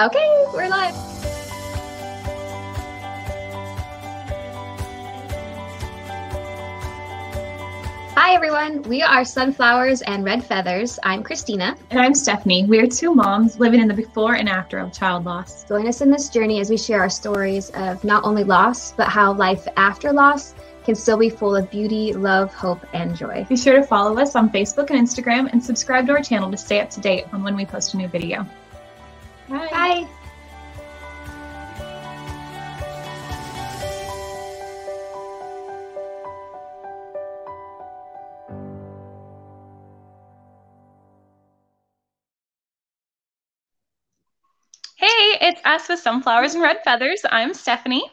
Okay, we're live. Hi, everyone. We are Sunflowers and Red Feathers. I'm Christina. And I'm Stephanie. We are two moms living in the before and after of child loss. Join us in this journey as we share our stories of not only loss, but how life after loss can still be full of beauty, love, hope, and joy. Be sure to follow us on Facebook and Instagram and subscribe to our channel to stay up to date on when we post a new video. Bye. Bye. Hey, it's us with Sunflowers and Red Feathers. I'm Stephanie.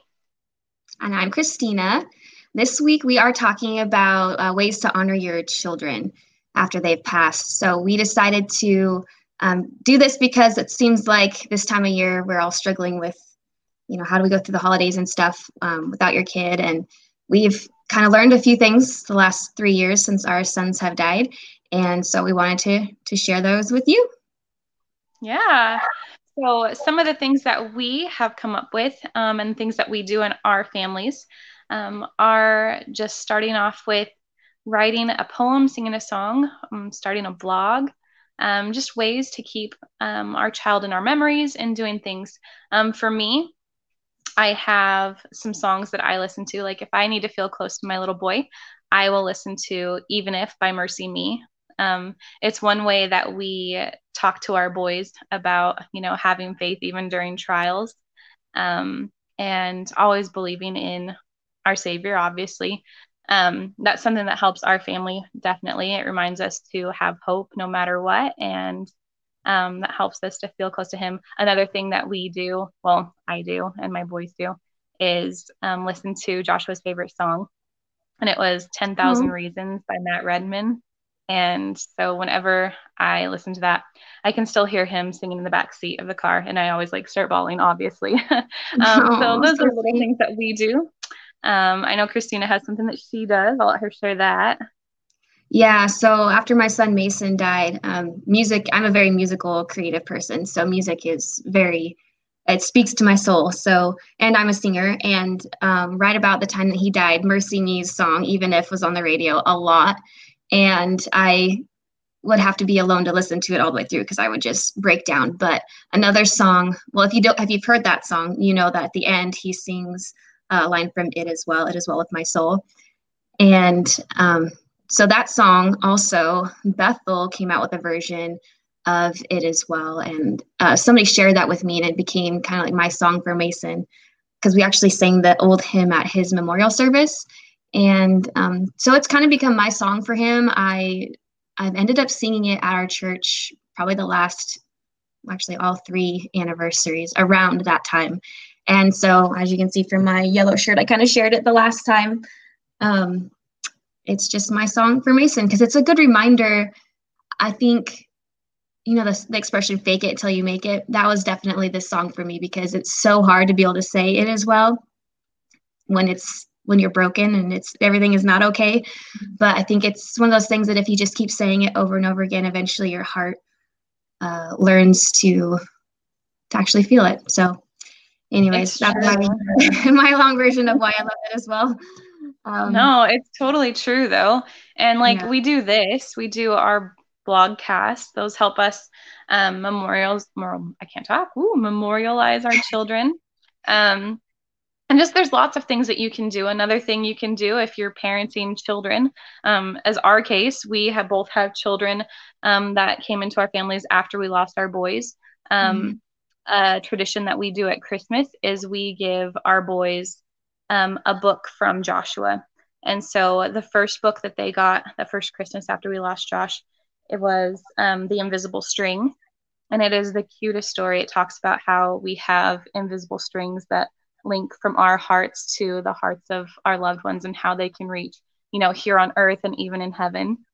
And I'm Christina. This week we are talking about uh, ways to honor your children after they've passed. So we decided to um, do this because it seems like this time of year we're all struggling with, you know, how do we go through the holidays and stuff um, without your kid? And we've kind of learned a few things the last three years since our sons have died, and so we wanted to to share those with you. Yeah. So, some of the things that we have come up with um, and things that we do in our families um, are just starting off with writing a poem, singing a song, um, starting a blog, um, just ways to keep um, our child in our memories and doing things. Um, for me, I have some songs that I listen to. Like if I need to feel close to my little boy, I will listen to Even If by MercyMe um, it's one way that we talk to our boys about, you know, having faith even during trials um, and always believing in our Savior, obviously. Um, that's something that helps our family definitely. It reminds us to have hope no matter what. And um, that helps us to feel close to Him. Another thing that we do, well, I do, and my boys do, is um, listen to Joshua's favorite song. And it was 10,000 mm-hmm. Reasons by Matt Redman. And so whenever I listen to that, I can still hear him singing in the back seat of the car, and I always like start bawling, obviously. um, oh, so those so are little things that we do. Um, I know Christina has something that she does. I'll let her share that. Yeah, so after my son Mason died, um, music, I'm a very musical, creative person. So music is very, it speaks to my soul. So, and I'm a singer. And um, right about the time that he died, MercyMe's song, Even If, was on the radio a lot and I would have to be alone to listen to it all the way through because I would just break down. But another song, well, if you don't, if you've heard that song, you know that at the end he sings a line from it as Well, It Is Well with My Soul," and um, so that song also Bethel came out with a version of it as Well," and uh, somebody shared that with me, and it became kind of like my song for Mason because we actually sang the old hymn at his memorial service. And um, so it's kind of become my song for him. I i've ended up singing it at our church probably the last actually all three anniversaries around that time and so as you can see from my yellow shirt i kind of shared it the last time. Um, it's just my song for mason because it's a good reminder. I think you know the, the expression fake it till you make it that was definitely this song for me because it's so hard to be able to say it as well when it's when you're broken and it's everything is not okay. But i think it's one of those things that if you just keep saying it over and over again eventually your heart uh, learns to to actually feel it. So anyways that's my, my long version of why i love it as well. Um, no it's totally true though. And like yeah. we do this. We do our blogcast those help us um, memorials more i can't talk. Ooh, memorialize our children. Um, and just there's lots of things that you can do. Another thing you can do if you're parenting children um, as our case we have both have children um, that came into our families after we lost our boys. Um, mm-hmm. A tradition that we do at christmas is we give our boys um, a book from joshua. And so the first book that they got the first christmas after we lost josh it was um, the invisible string. And it is the cutest story. It talks about how we have invisible strings that link from our hearts to the hearts of our loved ones and how they can reach, you know, here on earth and even in heaven.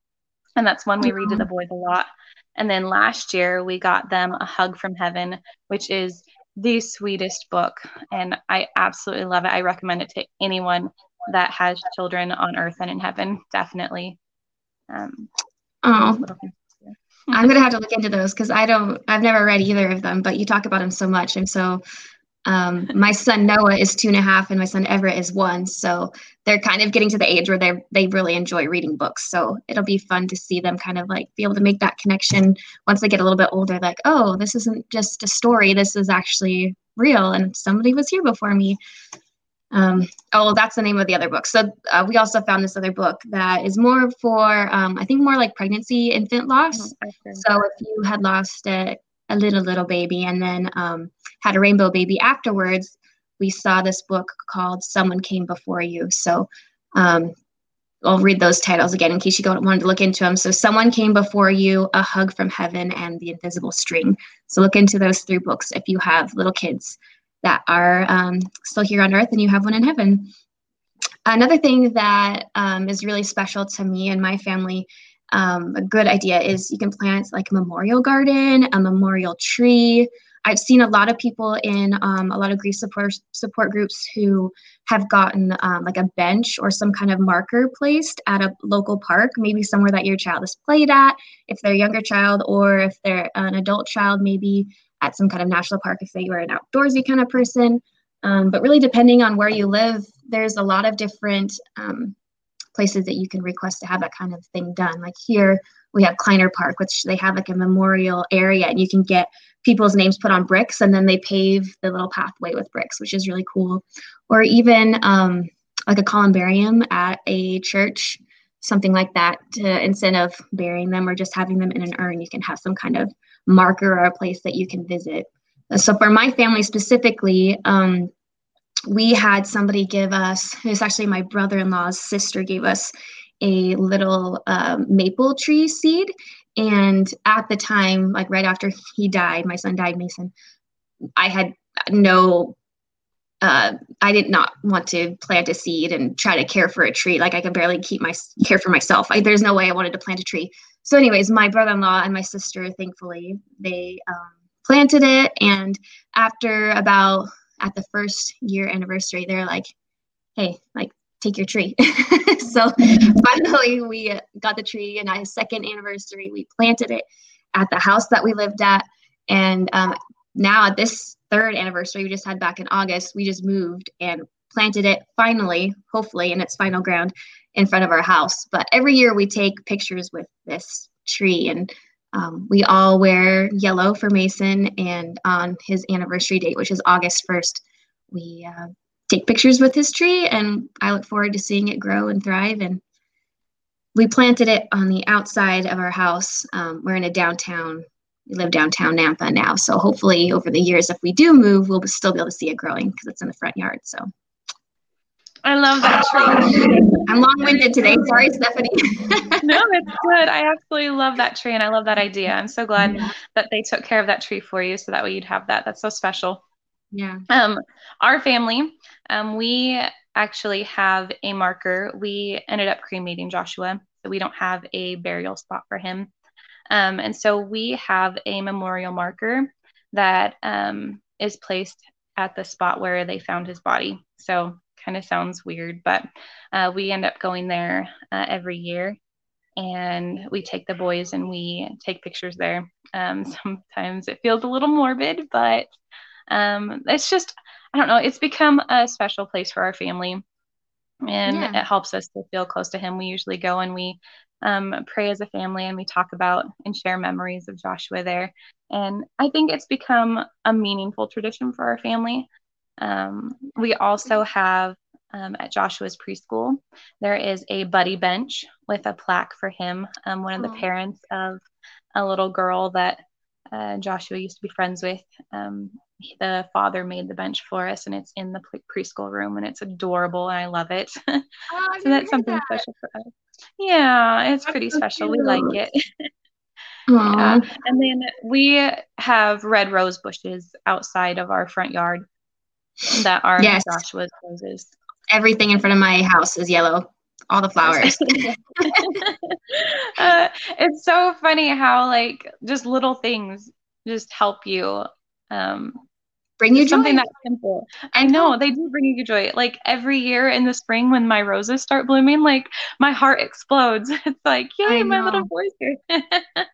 And that's one we mm-hmm. read to the boys a lot. And then last year we got them a hug from heaven, which is the sweetest book. And I absolutely love it. I recommend it to anyone that has children on earth and in heaven, definitely. Um, oh, I'm gonna have to look into those because I don't. I've never read either of them, but you talk about them so much, and so um, my son Noah is two and a half, and my son Everett is one. So they're kind of getting to the age where they they really enjoy reading books. So it'll be fun to see them kind of like be able to make that connection once they get a little bit older. Like, oh, this isn't just a story. This is actually real, and somebody was here before me. Um, oh, that's the name of the other book. So uh, we also found this other book that is more for, um, I think, more like pregnancy infant loss. Mm-hmm. So if you had lost a, a little little baby and then um, had a rainbow baby afterwards, we saw this book called "Someone Came Before You." So um, I'll read those titles again in case you don't want to look into them. So, Someone Came Before You, A Hug from Heaven, and The Invisible String. So, look into those three books if you have little kids that are um, still here on earth and you have one in heaven. Another thing that um, is really special to me and my family, um, a good idea is you can plant like a memorial garden, a memorial tree. I've seen a lot of people in um, a lot of grief support support groups who have gotten um, like a bench or some kind of marker placed at a local park, maybe somewhere that your child has played at, if they're a younger child, or if they're an adult child, maybe at some kind of national park if they were an outdoorsy kind of person. Um, but really, depending on where you live, there's a lot of different um, places that you can request to have that kind of thing done. Like here, we have Kleiner Park, which they have like a memorial area, and you can get people's names put on bricks, and then they pave the little pathway with bricks, which is really cool. Or even um, like a columbarium at a church, something like that. To, instead of burying them or just having them in an urn, you can have some kind of marker or a place that you can visit. So for my family specifically, um, we had somebody give us, it's actually my brother-in-law's sister gave us a little um, maple tree seed. And at the time, like right after he died, my son died, Mason, I had no uh, I did not want to plant a seed and try to care for a tree. Like I could barely keep my care for myself. I, there's no way I wanted to plant a tree so anyways my brother-in-law and my sister thankfully they um, planted it and after about at the first year anniversary they're like hey like take your tree so finally we got the tree and a second anniversary we planted it at the house that we lived at and um, now at this third anniversary we just had back in august we just moved and planted it finally hopefully in its final ground in front of our house. But every year we take pictures with this tree and um, we all wear yellow for Mason. And on his anniversary date, which is August 1st, we uh, take pictures with his tree and I look forward to seeing it grow and thrive. And we planted it on the outside of our house. Um, we're in a downtown, we live downtown Nampa now. So hopefully over the years, if we do move, we'll still be able to see it growing because it's in the front yard. So I love that tree. I'm long-winded today. Sorry, Stephanie. no, it's good. I absolutely love that tree and I love that idea. I'm so glad yeah. that they took care of that tree for you so that way you'd have that. That's so special. Yeah. Um, our family, um, we actually have a marker. We ended up cremating Joshua, so we don't have a burial spot for him. Um, and so we have a memorial marker that um, is placed at the spot where they found his body. So kind of sounds weird, but uh, we end up going there uh, every year and we take the boys and we take pictures there. Um, sometimes it feels a little morbid, but um, it's just, I don't know, it's become a special place for our family and yeah. it helps us to feel close to him. We usually go and we um, pray as a family and we talk about and share memories of Joshua there. And I think it's become a meaningful tradition for our family. Um, we also have um, at Joshua's preschool, there is a buddy bench with a plaque for him. Um, one of the parents of a little girl that uh, Joshua used to be friends with, um, the father made the bench for us, and it's in the preschool room, and it's adorable, and I love it. Oh, so that's something that. special for us. Yeah, it's that's pretty so special. Cute. We like it. yeah. And then we have red rose bushes outside of our front yard that are yes. Joshua's roses. Everything in front of my house is yellow. All the flowers. uh, it's so funny how like just little things just help you um, bring you something joy. that simple. I know they do bring you joy. Like every year in the spring when my roses start blooming, like my heart explodes. It's like, yay, my little boy's here.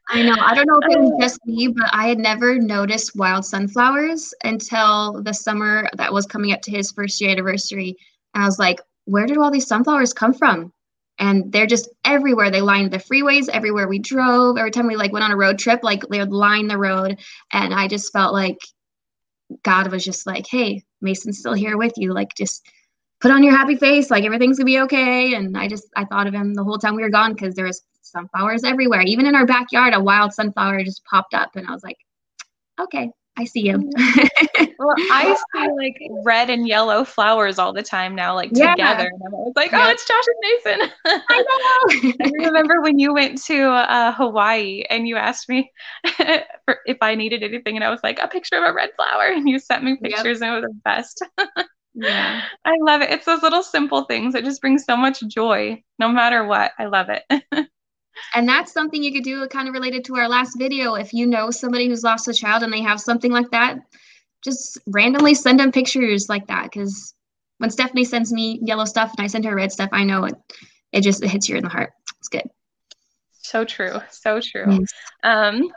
I know. I don't know if it was oh. just me, but I had never noticed wild sunflowers until the summer that was coming up to his first year anniversary. And I was like, where did all these sunflowers come from? And they're just everywhere. They lined the freeways everywhere we drove. Every time we like went on a road trip, like they would line the road. And I just felt like God was just like, hey, Mason's still here with you. Like, just put on your happy face. Like, everything's gonna be okay. And I just, I thought of him the whole time we were gone because there was sunflowers everywhere. Even in our backyard, a wild sunflower just popped up. And I was like, okay, I see you. well, I see like red and yellow flowers all the time now, like yeah. together. And I was like, oh, it's Josh and Mason. I know. I remember when you went to uh, Hawaii and you asked me if I needed anything, and I was like, a picture of a red flower, and you sent me pictures, yep. and it was the best. yeah, I love it. It's those little simple things that just bring so much joy, no matter what. I love it. And that's something you could do kind of related to our last video. If you know somebody who's lost a child and they have something like that, just randomly send them pictures like that. Because when Stephanie sends me yellow stuff and I send her red stuff, I know it, it just it hits you in the heart. It's good. So true. So true. Yes. Um,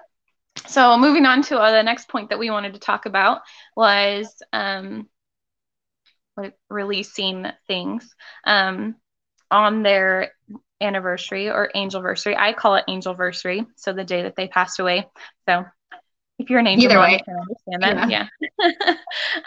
so moving on to uh, the next point that we wanted to talk about was um, releasing things um, on their anniversary or angelversary. I call it angelversary, so the day that they passed away. So if you're an angel, Either way. you can understand that. Yeah. yeah.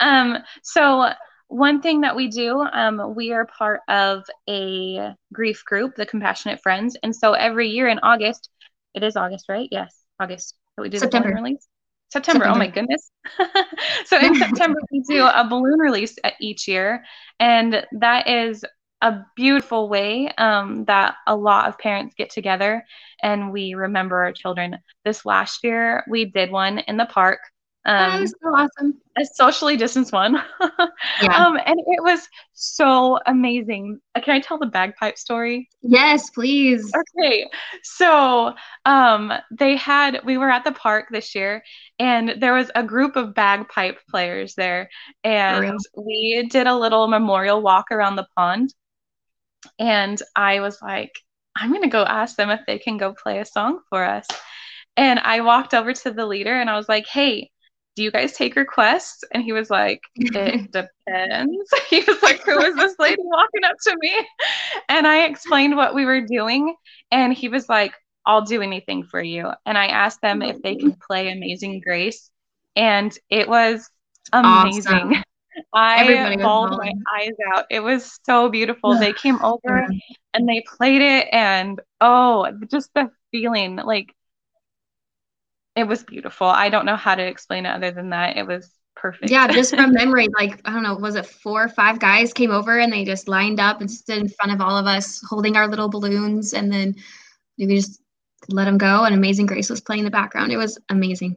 um, so one thing that we do, um, we are part of a grief group, the Compassionate Friends, and so every year in August, it is August, right? Yes, August. That we do September. the release. September. September. Oh my goodness. so in September we do a balloon release each year, and that is a beautiful way um, that a lot of parents get together and we remember our children. This last year, we did one in the park. Um, that was so awesome. A socially distanced one. yeah. Um, and it was so amazing. Uh, can I tell the bagpipe story? Yes, please. Okay. So um, they had, we were at the park this year, and there was a group of bagpipe players there. And we did a little memorial walk around the pond. And I was like, I'm going to go ask them if they can go play a song for us. And I walked over to the leader and I was like, hey, do you guys take requests? And he was like, it depends. he was like, who is this lady walking up to me? And I explained what we were doing. And he was like, I'll do anything for you. And I asked them if they could play Amazing Grace. And it was amazing. Awesome. I Everybody bawled my eyes out. It was so beautiful. they came over mm-hmm. and they played it, and oh, just the feeling like it was beautiful. I don't know how to explain it other than that. It was perfect. Yeah, just from memory, like I don't know, was it four or five guys came over and they just lined up and stood in front of all of us holding our little balloons, and then we just let them go. And Amazing Grace was playing in the background. It was amazing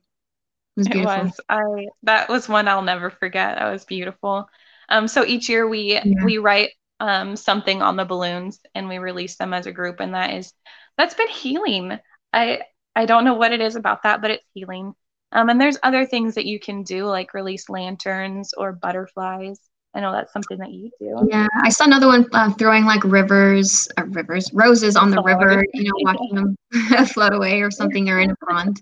was beautiful. It was. I that was one I'll never forget. That was beautiful. Um, so each year we yeah. we write um, something on the balloons and we release them as a group, and that is that's been healing. I I don't know what it is about that, but it's healing. Um, and there's other things that you can do, like release lanterns or butterflies. I know that's something that you do. Yeah, I saw another one uh, throwing like rivers, uh, rivers, roses on the river. You know, watching them float away or something, or in a pond.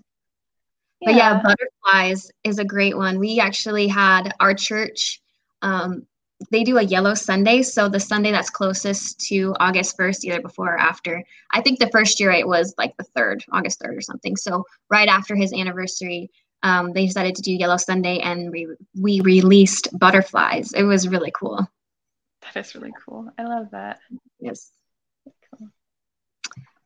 But yeah, butterflies is a great one. We actually had our church, um, they do a yellow Sunday. So the Sunday that's closest to August 1st, either before or after. I think the first year it was like the 3rd, August 3rd or something. So right after his anniversary, um, they decided to do Yellow Sunday and we, we released butterflies. It was really cool. That is really cool. I love that. Yes. Cool.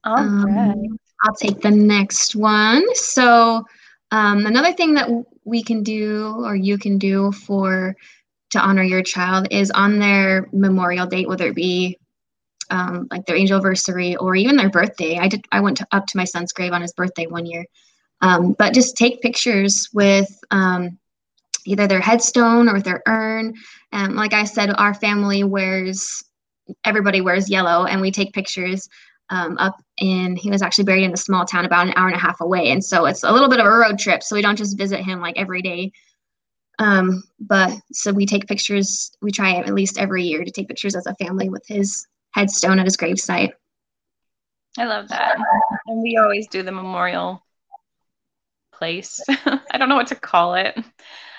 All um, right. I'll take the next one. So um, another thing that we can do or you can do for to honor your child is on their memorial date, whether it be um, like their angel anniversary or even their birthday. I did. I went to, up to my son's grave on his birthday one year, um, but just take pictures with um, either their headstone or their urn. And like I said, our family wears everybody wears yellow, and we take pictures um, up in he was actually buried in a small town about an hour and a half away and so it's a little bit of a road trip so we don't just visit him like every day Um, but so we take pictures. We try at least every year to take pictures as a family with his headstone at his gravesite. I love that. And we always do the memorial place. I don't know what to call it.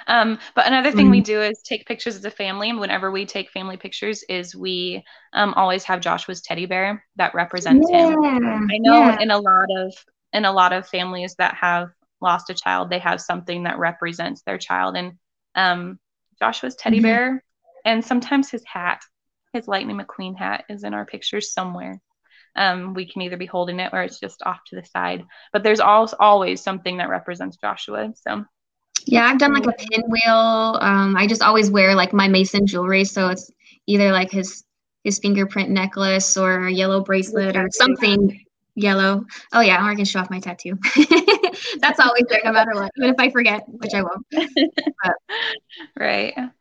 Um, but another thing mm. we do is take pictures as a family. And whenever we take family pictures, is we um, always have Joshua's teddy bear that represents yeah. him. I know yeah. in a lot of in a lot of families that have lost a child, they have something that represents their child. And um, Joshua's teddy mm-hmm. bear, and sometimes his hat, his Lightning McQueen hat, is in our pictures somewhere. Um, we can either be holding it or it's just off to the side. But there's always always something that represents Joshua. So yeah, I've done like a pinwheel. Um, I just always wear like my Mason jewelry, so it's either like his his fingerprint necklace or a yellow bracelet or something yellow. Oh yeah, or I can show off my tattoo. That's always there, no matter what, even if I forget, which I won't. But. Right. Um,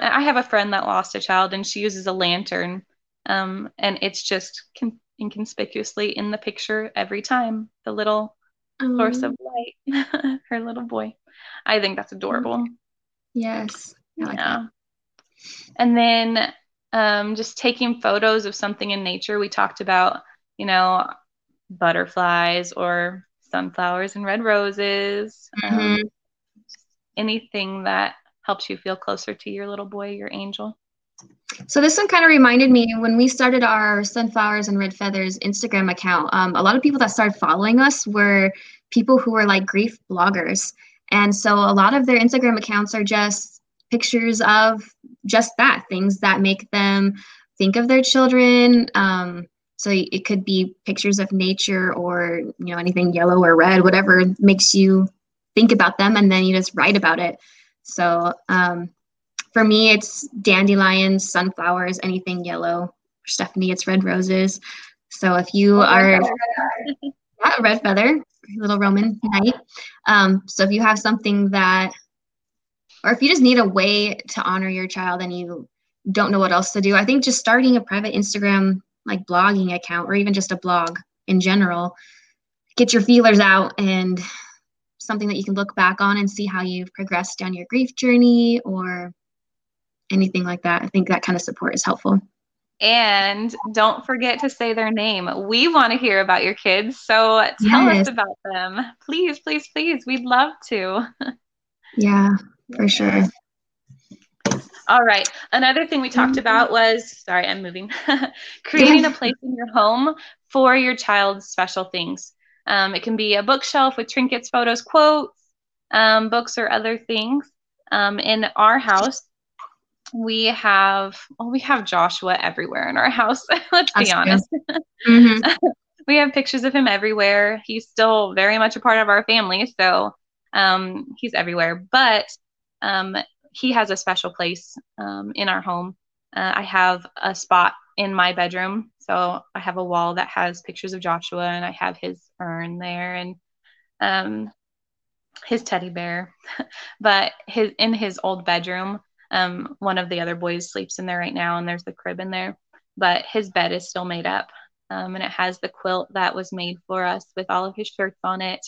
I have a friend that lost a child, and she uses a lantern, um, and it's just con- inconspicuously in the picture every time. The little um, source of light, her little boy. I think that's adorable. Yes. Like yeah. That. And then um, just taking photos of something in nature. We talked about, you know, butterflies or sunflowers and red roses. Um, mm-hmm. Um, anything that helps you feel closer to your little boy, your angel. So this one kind of reminded me when we started our Sunflowers and Red Feathers Instagram account. Um, a lot of people that started following us were people who are like grief bloggers, and so a lot of their Instagram accounts are just pictures of just that things that make them think of their children. Um, so it could be pictures of nature or you know anything yellow or red, whatever makes you think about them, and then you just write about it. So um, for me, it's dandelions, sunflowers, anything yellow. For Stephanie, it's red roses. So if you oh, are yeah, red feather, little Roman knight. Um, so if you have something that, or if you just need a way to honor your child and you don't know what else to do, I think just starting a private Instagram like blogging account or even just a blog in general, get your feelers out and something that you can look back on and see how you've progressed down your grief journey or anything like that. I think that kind of support is helpful. And don't forget to say their name. We want to hear about your kids. So tell yes. us about them. Please, please, please. We'd love to. Yeah, for sure. All right. Another thing we talked mm-hmm. about was sorry, I'm moving. creating a place in your home for your child's special things. Um, it can be a bookshelf with trinkets, photos, quotes, um, books, or other things. Um, in our house, we have well, we have Joshua everywhere in our house. Let's That's be honest. Mm-hmm. we have pictures of him everywhere. He's still very much a part of our family, so um, he's everywhere. But um, he has a special place um, in our home. Uh, I have a spot in my bedroom, so I have a wall that has pictures of Joshua, and I have his urn there, and um, his teddy bear. but his in his old bedroom, um, one of the other boys sleeps in there right now, and there's the crib in there. But his bed is still made up, um, and it has the quilt that was made for us with all of his shirts on it.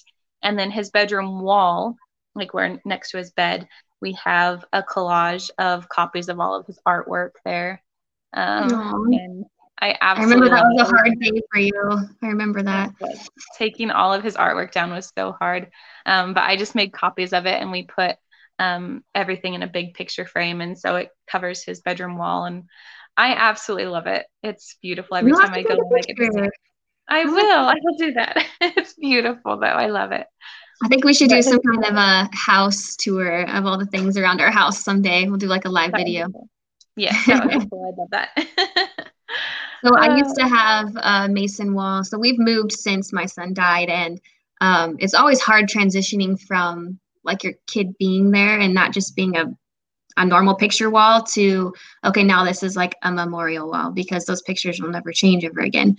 And then his bedroom wall, like where next to his bed, we have a collage of copies of all of his artwork there. Um, and I absolutely I remember that was a hard day for you. I remember that. Taking all of his artwork down was so hard. Um, but I just made copies of it and we put um, everything in a big picture frame, and so it covers his bedroom wall. And I absolutely love it. It's beautiful every time I go. I, get to I will. I will do that. it's beautiful, though. I love it. I think we should do some kind of a house tour of all the things around our house someday. We'll do like a live video. Yeah, that would be cool. I love that. so I used to uh, have a mason wall. So we've moved since my son died, and um, it's always hard transitioning from like your kid being there and not just being a a normal picture wall to okay now this is like a memorial wall because those pictures will never change ever again.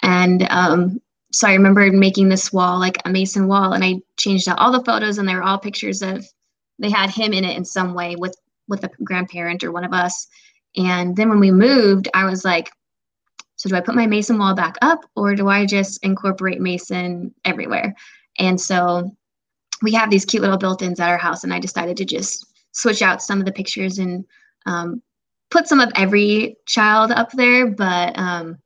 And um, so i remember making this wall like a mason wall and i changed out all the photos and they were all pictures of they had him in it in some way with with a grandparent or one of us. And then when we moved i was like so do i put my mason wall back up or do i just incorporate mason everywhere? And so we have these cute little built-ins at our house and i decided to just switch out some of the pictures and um, put some of every child up there, but um,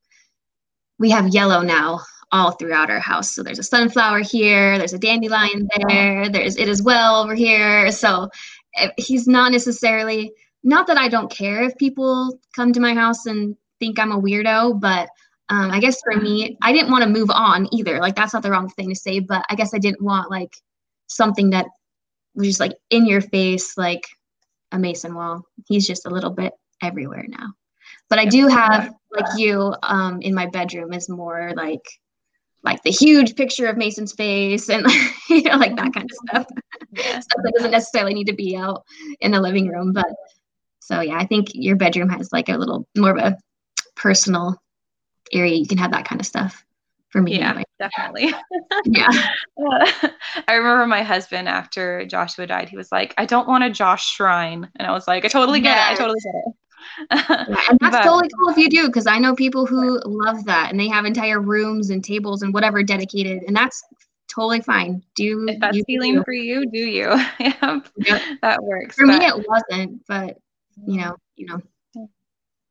we have yellow now all throughout our house. So there's a sunflower here, there's a dandelion there, there's it as well over here. So eh, he's not necessarily not that I don't care if people come to my house and think I'm a weirdo, but um, I guess for me, I didn't want to move on either. Like that's not the wrong thing to say, but I guess I didn't want like something that was just like in your face, like a mason wall. He's just a little bit everywhere now. But I do have like you um, in my bedroom is more like like the huge picture of Mason's face and you know like that kind of stuff. Yeah. stuff that doesn't necessarily need to be out in the living room, but so yeah, I think your bedroom has like a little more of a personal area. You can have that kind of stuff for me. Yeah, anyway. definitely. yeah. Uh, I remember my husband after Joshua died, he was like, I don't want a Josh shrine. And I was like, I totally get yes. it. I totally get it. yeah, and that's but, totally cool if you do, because I know people who love that and they have entire rooms and tables and whatever dedicated, and that's totally fine. Do if that's healing do. for you, do you? yeah, yep. that works. For but, me, it wasn't, but you know, you know.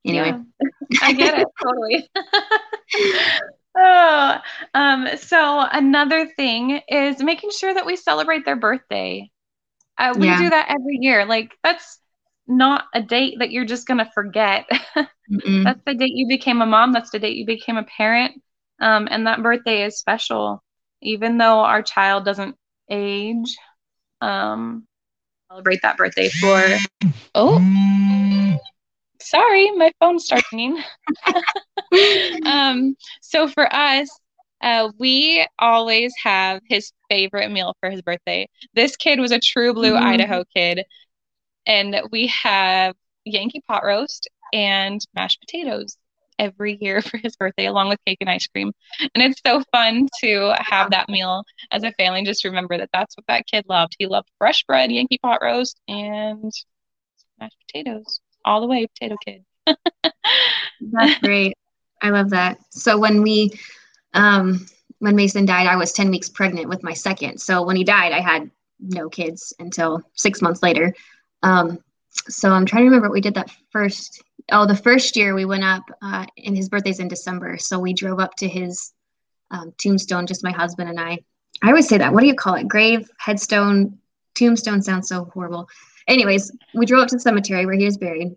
Anyway, yeah, I get it totally. Oh, um, so another thing is making sure that we celebrate their birthday. Uh, we yeah. do that every year. Like that's not a date that you're just gonna forget. that's the date you became a mom. That's the date you became a parent. Um, and that birthday is special, even though our child doesn't age. Um, celebrate that birthday for. Oh, sorry, my phone's starting. um, so for us, uh, we always have his favorite meal for his birthday. This kid was a true blue mm-hmm. Idaho kid, and we have Yankee pot roast and mashed potatoes every year for his birthday, along with cake and ice cream. And it's so fun to have that meal as a family. Just remember that that's what that kid loved. He loved fresh bread, Yankee pot roast, and mashed potatoes. All the way, potato kid. that's great. I love that. So when we, um, when Mason died, I was 10 weeks pregnant with my second. So when he died, I had no kids until six months later. Um, so I'm trying to remember what we did that first oh, the first year we went up, uh, and his birthday's in December, so we drove up to his um, tombstone, just my husband and I. I always say that. What do you call it? Grave, headstone, tombstone sounds so horrible. Anyways, we drove up to the cemetery where he was buried.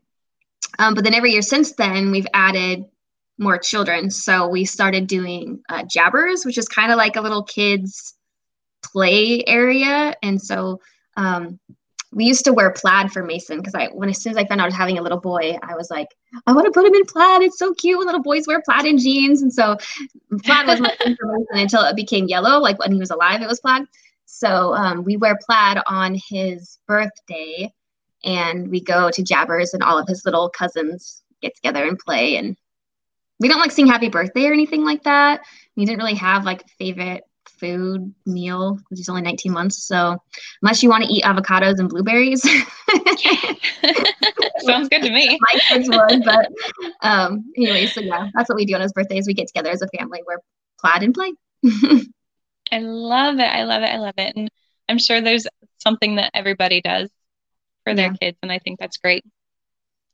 Um, but then every year since then, we've added more children. So we started doing uh, jabbers, which is kind of like a little kids play area. And so um, we used to wear plaid for Mason because I when as soon as I found out I was having a little boy, I was like, I want to put him in plaid. It's so cute when little boys wear plaid and jeans. And so plaid was my thing for Mason until it became yellow. Like when he was alive, it was plaid. So um, we wear plaid on his birthday, and we go to Jabbers, and all of his little cousins get together and play. And we don't like sing happy birthday or anything like that. We didn't really have like favorite food meal because he's only 19 months. So unless you want to eat avocados and blueberries, sounds good to me. My kids would, but um, anyway, so yeah, that's what we do on his birthdays. We get together as a family. We're plaid and play. I love it. I love it. I love it. And I'm sure there's something that everybody does for their yeah. kids, and I think that's great.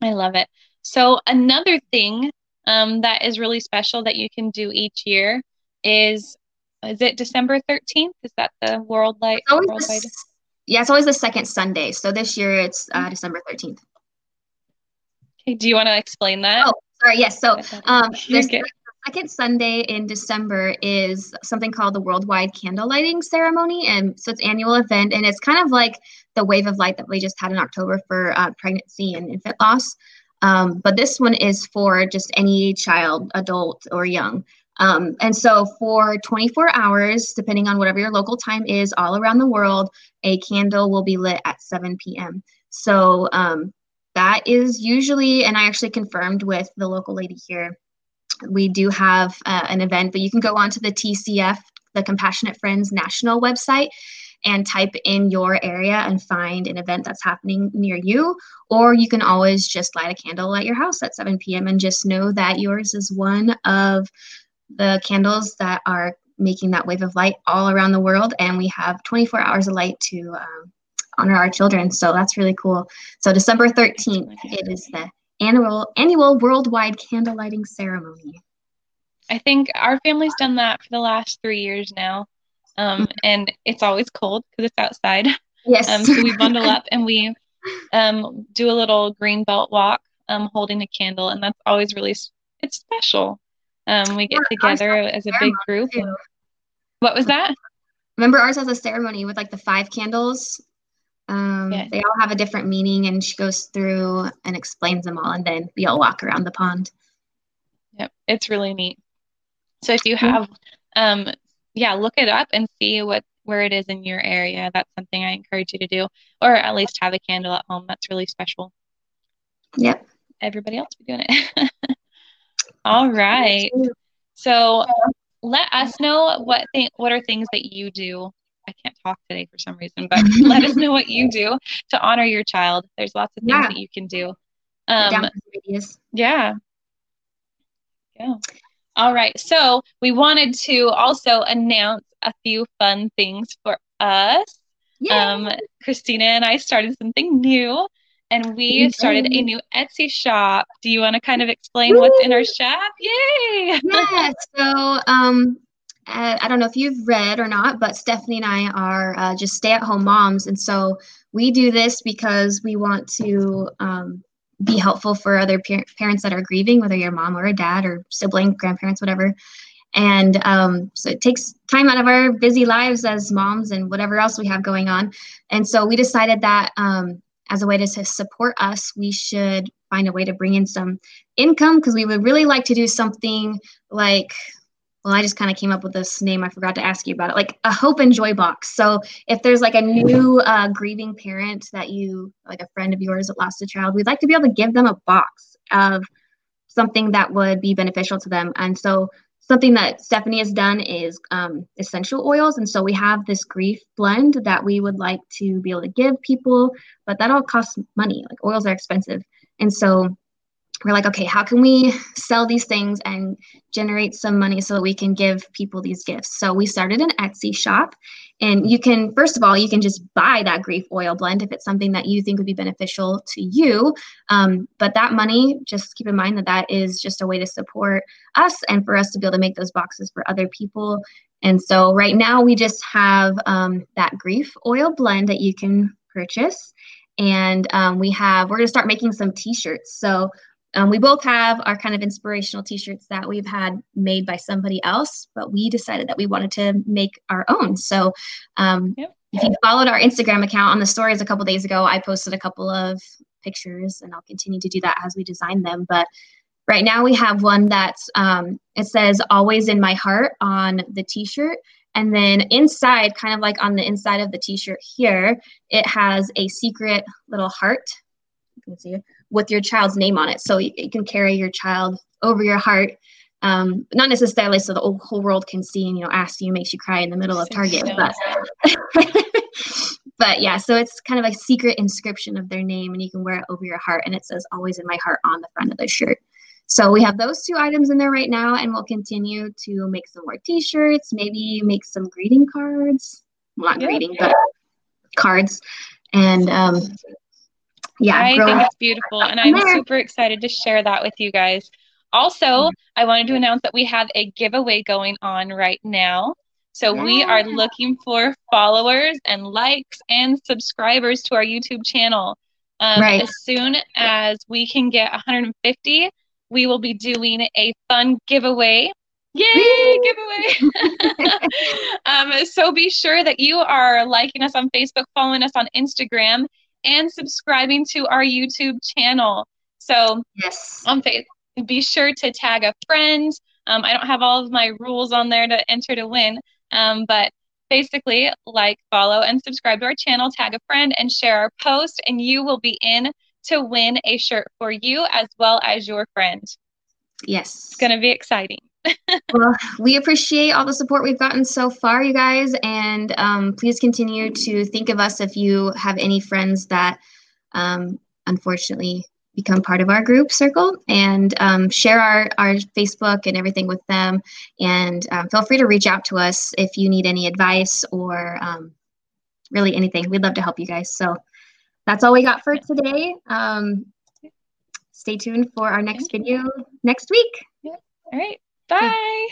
I love it. So another thing um, that is really special that you can do each year is is it December 13th? Is that the World Light? Worldwide? The, yeah, it's always the second Sunday. So this year it's uh, mm-hmm. December 13th. Okay, do you want to explain that? Oh, sorry. Yes. So um, the second Sunday in December is something called the Worldwide Candle Lighting Ceremony. And so it's annual event. And it's kind of like the wave of light that we just had in October for uh, pregnancy and infant loss. Um, but this one is for just any child, adult, or young. Um, and so for 24 hours, depending on whatever your local time is, all around the world, a candle will be lit at 7 p.m. So um, that is usually, and I actually confirmed with the local lady here, we do have uh, an event, but you can go onto the TCF, the Compassionate Friends National website, and type in your area and find an event that's happening near you. Or you can always just light a candle at your house at 7 p.m. and just know that yours is one of the candles that are making that wave of light all around the world. And we have 24 hours of light to um, honor our children. So that's really cool. So December 13th, it is the annual annual worldwide candle lighting ceremony. I think our family's done that for the last three years now. Um, mm-hmm. and it's always cold because it's outside. Yes. Um, so we bundle up and we um, do a little green belt walk um, holding a candle. And that's always really, it's special. Um, we get yeah, together as a big group. What was that? Remember, ours has a ceremony with like the five candles. Um, yes. They all have a different meaning, and she goes through and explains them all, and then we all walk around the pond. Yep, it's really neat. So if you have, um, yeah, look it up and see what where it is in your area. That's something I encourage you to do, or at least have a candle at home. That's really special. Yep. Everybody else be doing it. All right. So let us know what th- what are things that you do. I can't talk today for some reason, but let us know what you do to honor your child. There's lots of things yeah. that you can do. Um, yeah. Yeah. All right. So we wanted to also announce a few fun things for us. Yay. Um, Christina and I started something new and we started a new Etsy shop. Do you want to kind of explain Woo! what's in our shop? Yay! yeah. So, um, uh, I don't know if you've read or not, but Stephanie and I are uh, just stay-at-home moms, and so we do this because we want to um, be helpful for other par- parents that are grieving, whether you're a mom or a dad or sibling, grandparents, whatever. And um, so it takes time out of our busy lives as moms and whatever else we have going on. And so we decided that um, as a way to, to support us, we should find a way to bring in some income because we would really like to do something like well, I just kind of came up with this name. I forgot to ask you about it, like a hope and joy box. So if there's like a new uh, grieving parent that you, like a friend of yours that lost a child, we'd like to be able to give them a box of something that would be beneficial to them. And so something that Stephanie has done is um, essential oils. And so we have this grief blend that we would like to be able to give people, but that all costs money. Like oils are expensive. And so we're like, okay, how can we sell these things and generate some money so that we can give people these gifts? So we started an Etsy shop. And you can, first of all, you can just buy that grief oil blend if it's something that you think would be beneficial to you. Um, but that money, just keep in mind that that is just a way to support us and for us to be able to make those boxes for other people. And so right now we just have um, that grief oil blend that you can purchase and um, we have we're going to start making some t-shirts so um, we both have our kind of inspirational t-shirts that we've had made by somebody else, but we decided that we wanted to make our own. So um, yep. if you followed our Instagram account on the stories a couple days ago, I posted a couple of pictures and I'll continue to do that as we design them. But right now we have one that's um, it says always in my heart on the t-shirt. And then inside, kind of like on the inside of the t-shirt here, it has a secret little heart. See with your child's name on it. So you, you can carry your child over your heart. Um, not necessarily so the whole world can see and you know ask you makes you cry in the middle of Target, but but yeah, so it's kind of a secret inscription of their name, and you can wear it over your heart, and it says "Always in my heart" on the front of the shirt. So we have those two items in there right now, and we'll continue to make some more T-shirts, maybe make some greeting cards. Well, not yeah. greeting, but cards, and um, yeah, I think it's beautiful. And I'm super excited to share that with you guys. Also, mm-hmm. I wanted to announce that we have a giveaway going on right now. So yeah. we are looking for followers and likes and subscribers to our YouTube channel. Um, right. As soon as we can get 150, we will be doing a fun giveaway. Yay, giveaway! um, so be sure that you are liking us on Facebook, following us on Instagram, and subscribing to our YouTube channel. So, yes, on Facebook, be sure to tag a friend. Um, I don't have all of my rules on there to enter to win, um, but basically, like, follow, and subscribe to our channel, tag a friend, and share our post, and you will be in to win a shirt for you as well as your friend. Yes. It's going to be exciting well, we appreciate all the support we've gotten so far, you guys, and um, please continue to think of us if you have any friends that um, unfortunately become part of our group circle and um, share our, our Facebook and everything with them. And um, feel free to reach out to us if you need any advice or um, really anything. We'd love to help you guys. So that's all we got for today. Um, stay tuned for our next video next week. All right. Bye. Bye.